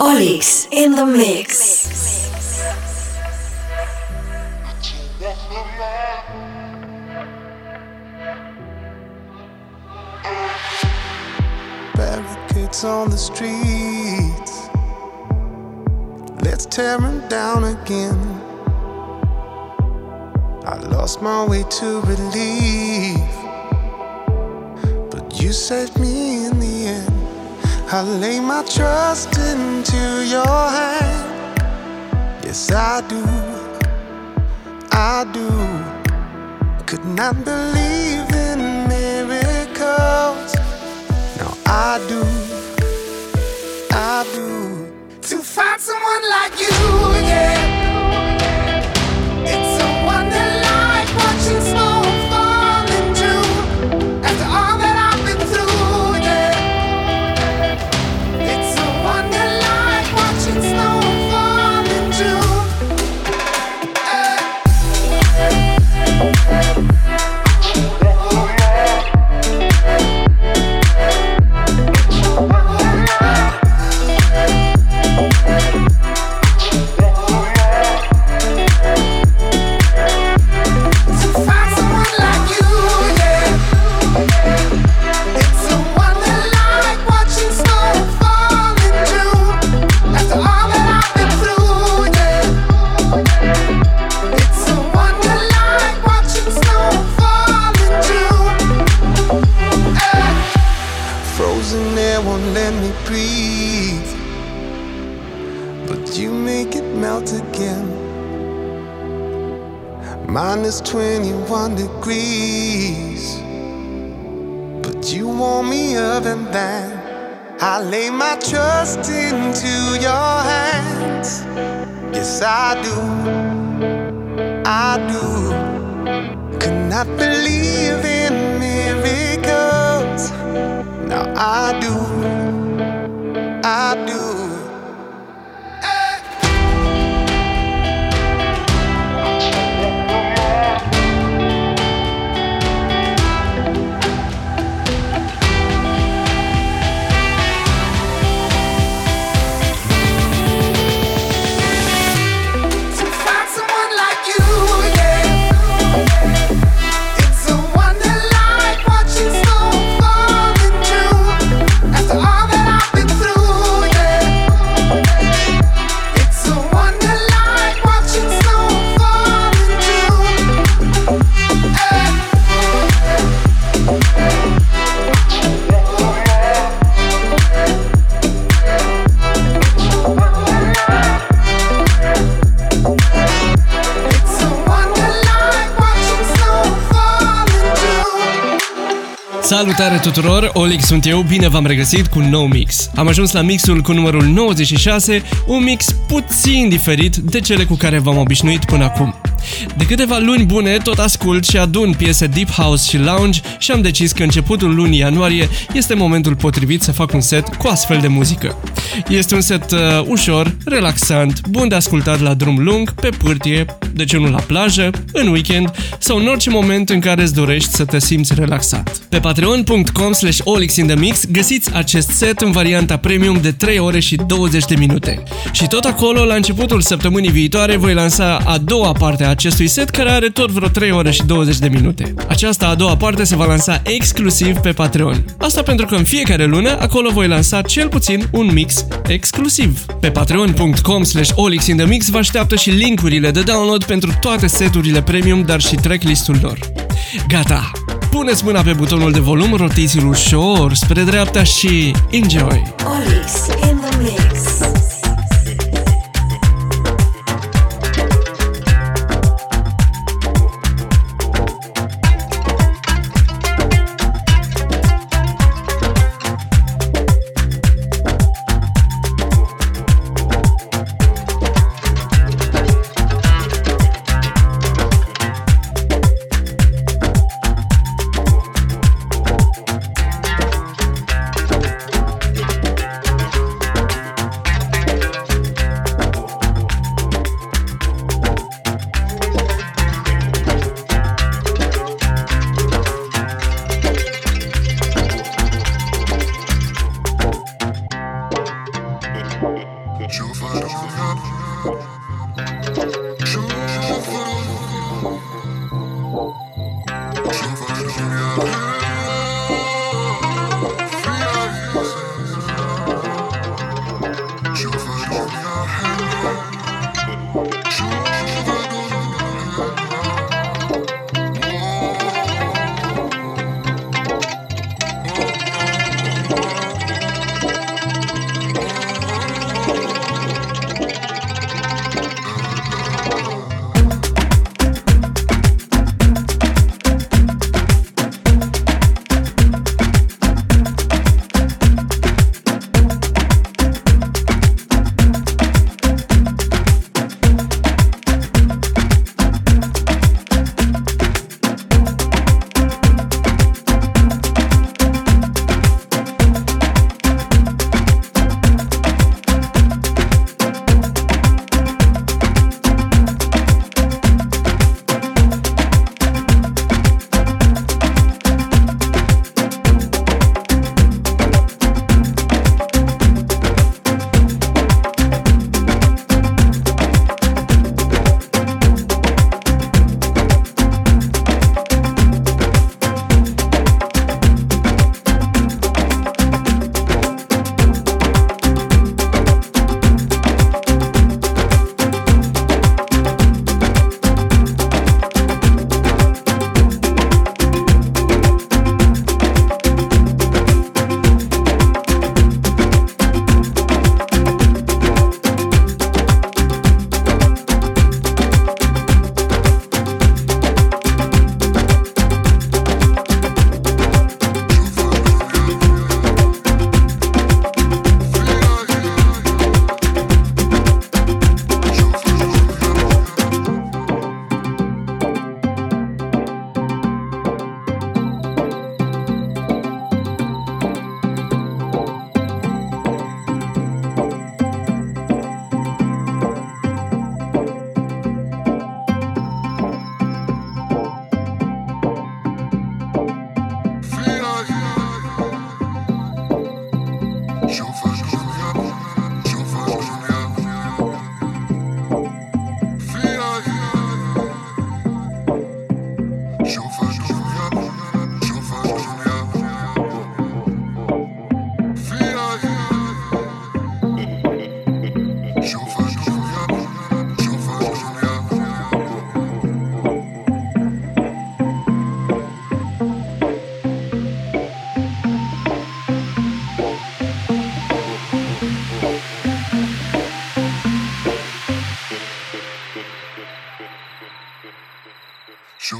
Olix in the mix. Barricades on the streets. Let's tear them down again. I lost my way to relief. But you saved me in the end. I lay my trust into your hand. Yes, I do. I do. Could not believe in miracles. Now I do. I do. To find someone like you, melt again. Minus 21 degrees. But you warm me up and then I lay my trust into your hands. Yes, I do. I do. Could not believe in miracles. Now I do. I do. Salutare tuturor, Olic sunt eu, bine v-am regăsit cu un nou mix. Am ajuns la mixul cu numărul 96, un mix puțin diferit de cele cu care v-am obișnuit până acum. De câteva luni bune tot ascult și adun piese deep house și lounge și am decis că începutul lunii ianuarie este momentul potrivit să fac un set cu astfel de muzică. Este un set uh, ușor, relaxant, bun de ascultat la drum lung, pe pârtie, de ce nu la plajă, în weekend sau în orice moment în care îți dorești să te simți relaxat. Pe patreon.com slash olixinthemix găsiți acest set în varianta premium de 3 ore și 20 de minute. Și tot acolo, la începutul săptămânii viitoare, voi lansa a doua parte a acestui set care are tot vreo 3 ore și 20 de minute. Aceasta a doua parte se va lansa exclusiv pe Patreon. Asta pentru că în fiecare lună acolo voi lansa cel puțin un mix exclusiv. Pe patreon.com slash olixinthemix vă așteaptă și linkurile de download pentru toate seturile premium, dar și tracklistul lor. Gata! Puneți mâna pe butonul de volum, rotiți-l ușor spre dreapta și enjoy! Olix in the mix.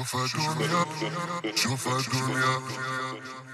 Chauffeur Dunja, Chauffeur Dunja, Chauffeur Dunja.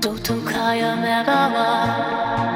どとかやめ川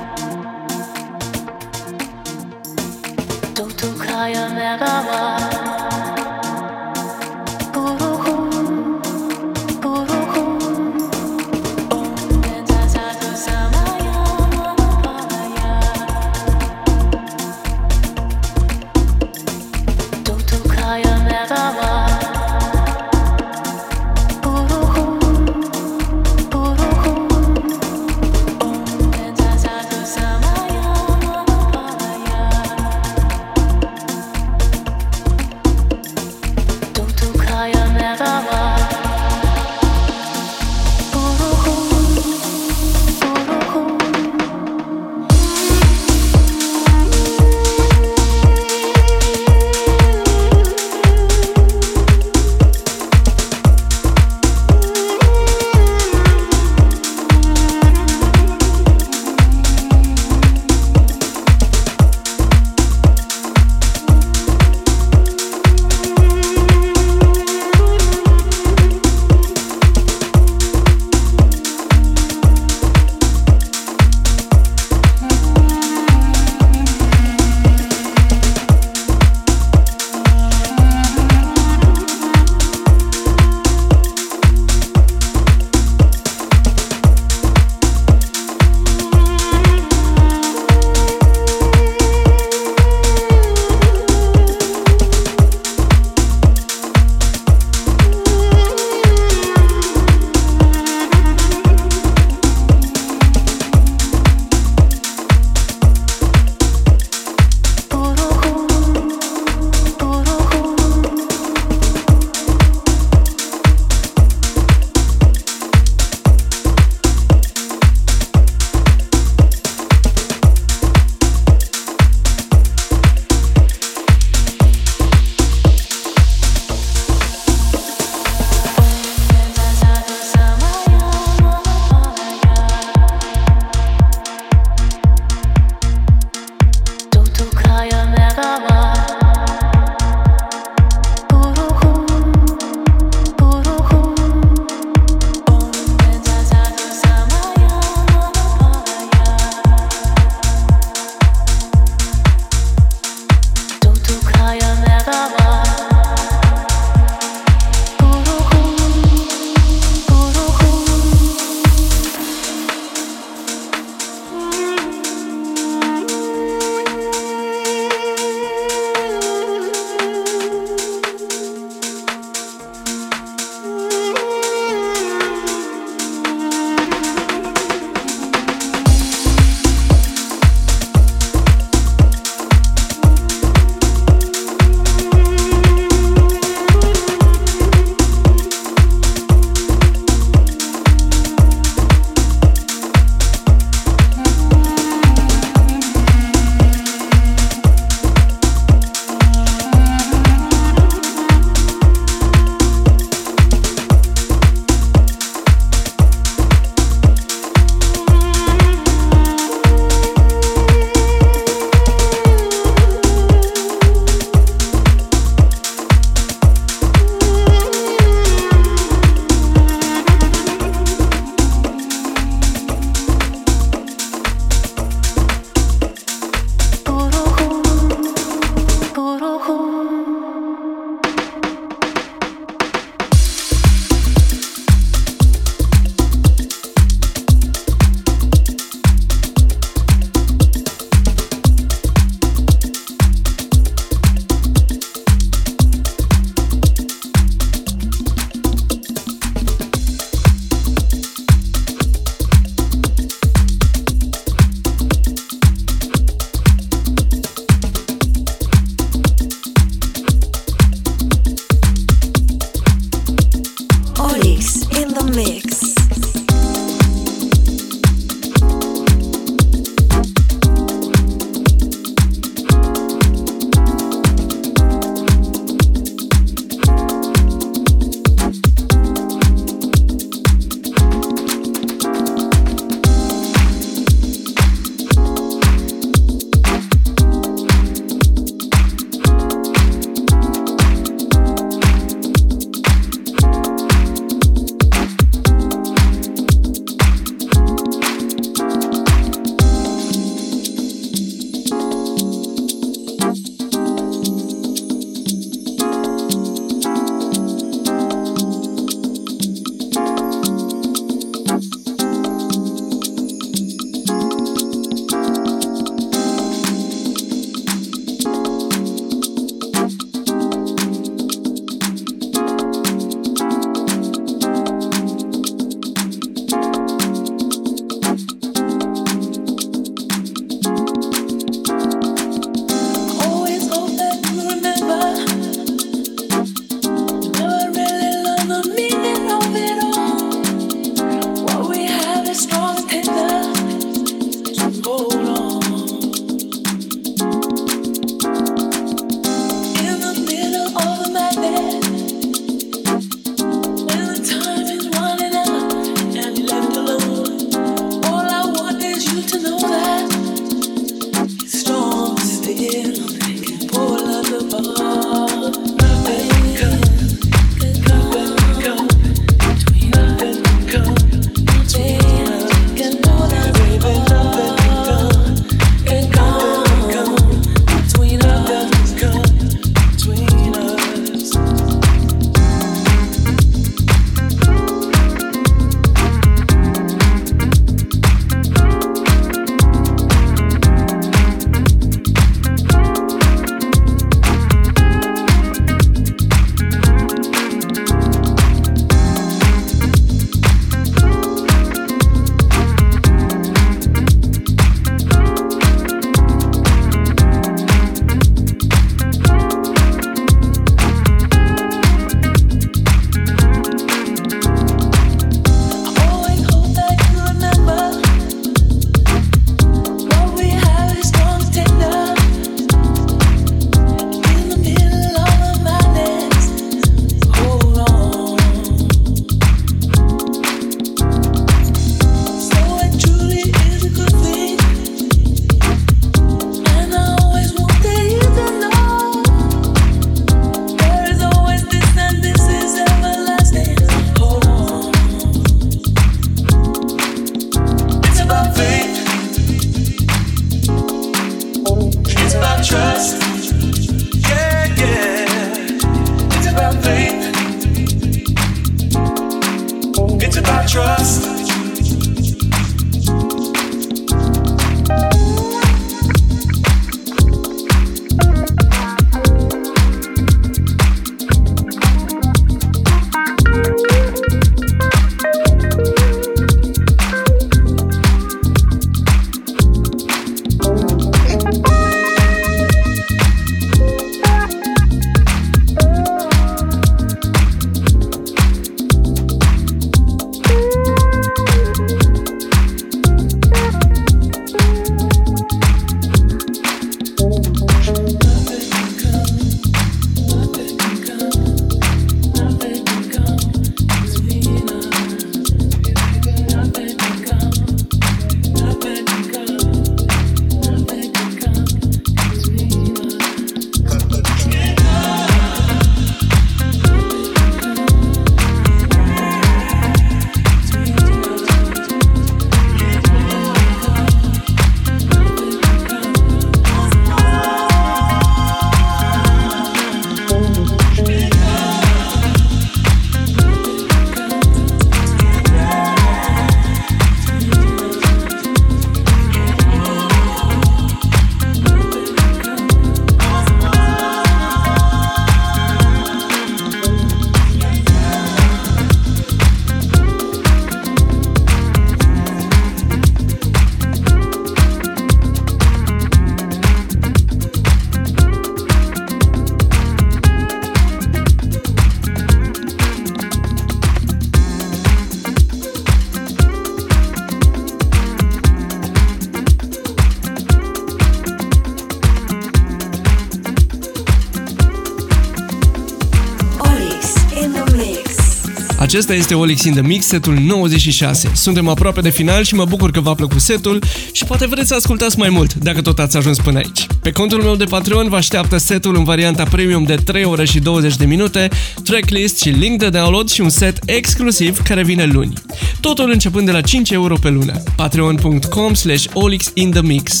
Acesta este Olix in the Mix, setul 96. Suntem aproape de final și mă bucur că v-a plăcut setul și poate vreți să ascultați mai mult, dacă tot ați ajuns până aici. Pe contul meu de Patreon vă așteaptă setul în varianta premium de 3 ore și 20 de minute, tracklist și link de download și un set exclusiv care vine luni. Totul începând de la 5 euro pe lună. patreon.com slash olixinthemix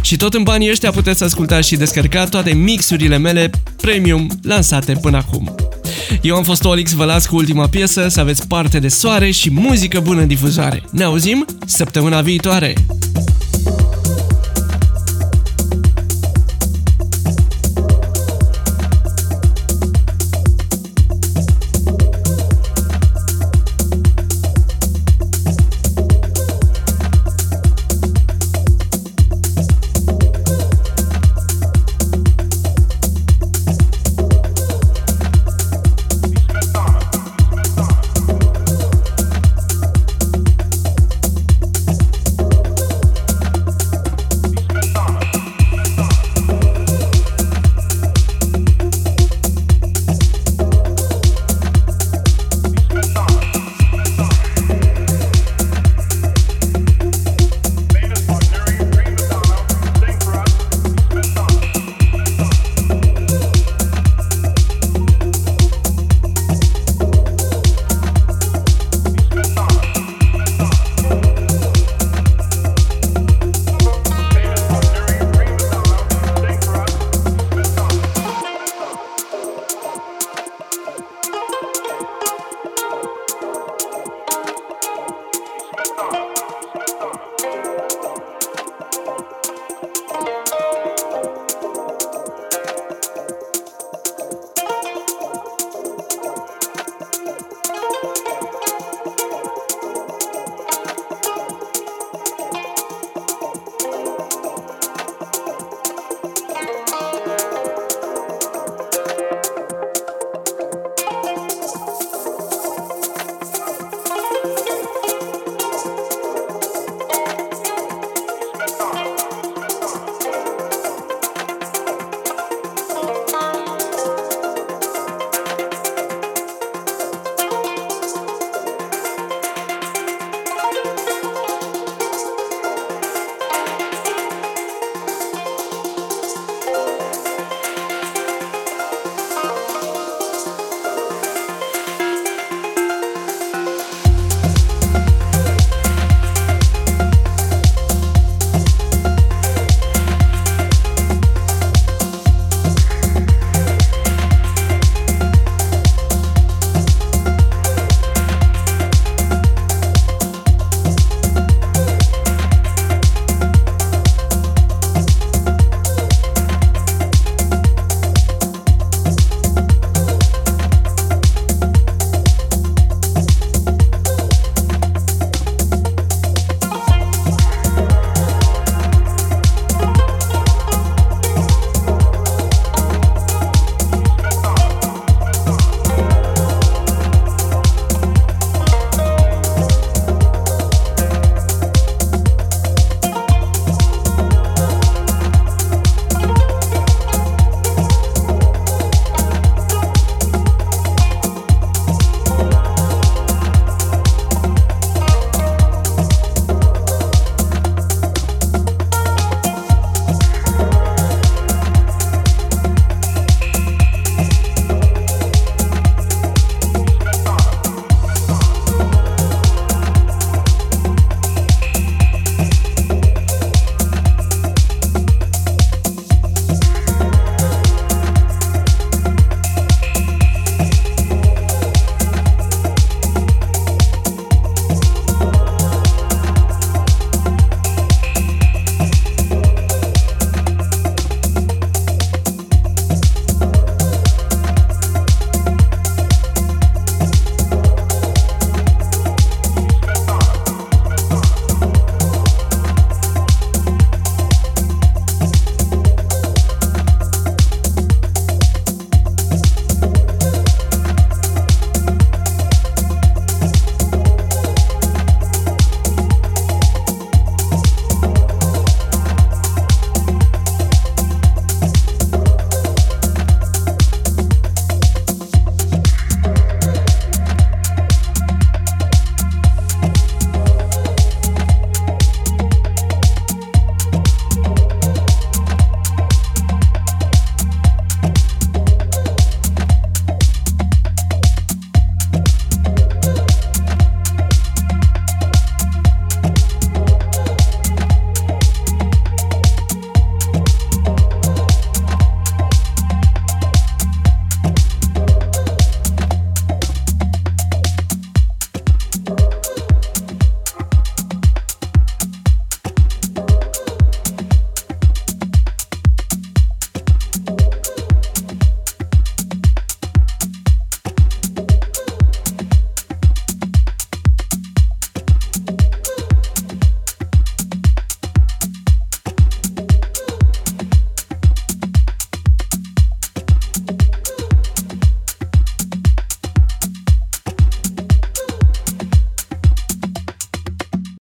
Și tot în banii ăștia puteți asculta și descărca toate mixurile mele premium lansate până acum. Eu am fost Olix, vă las cu ultima piesă, să aveți parte de soare și muzică bună în difuzare. Ne auzim săptămâna viitoare!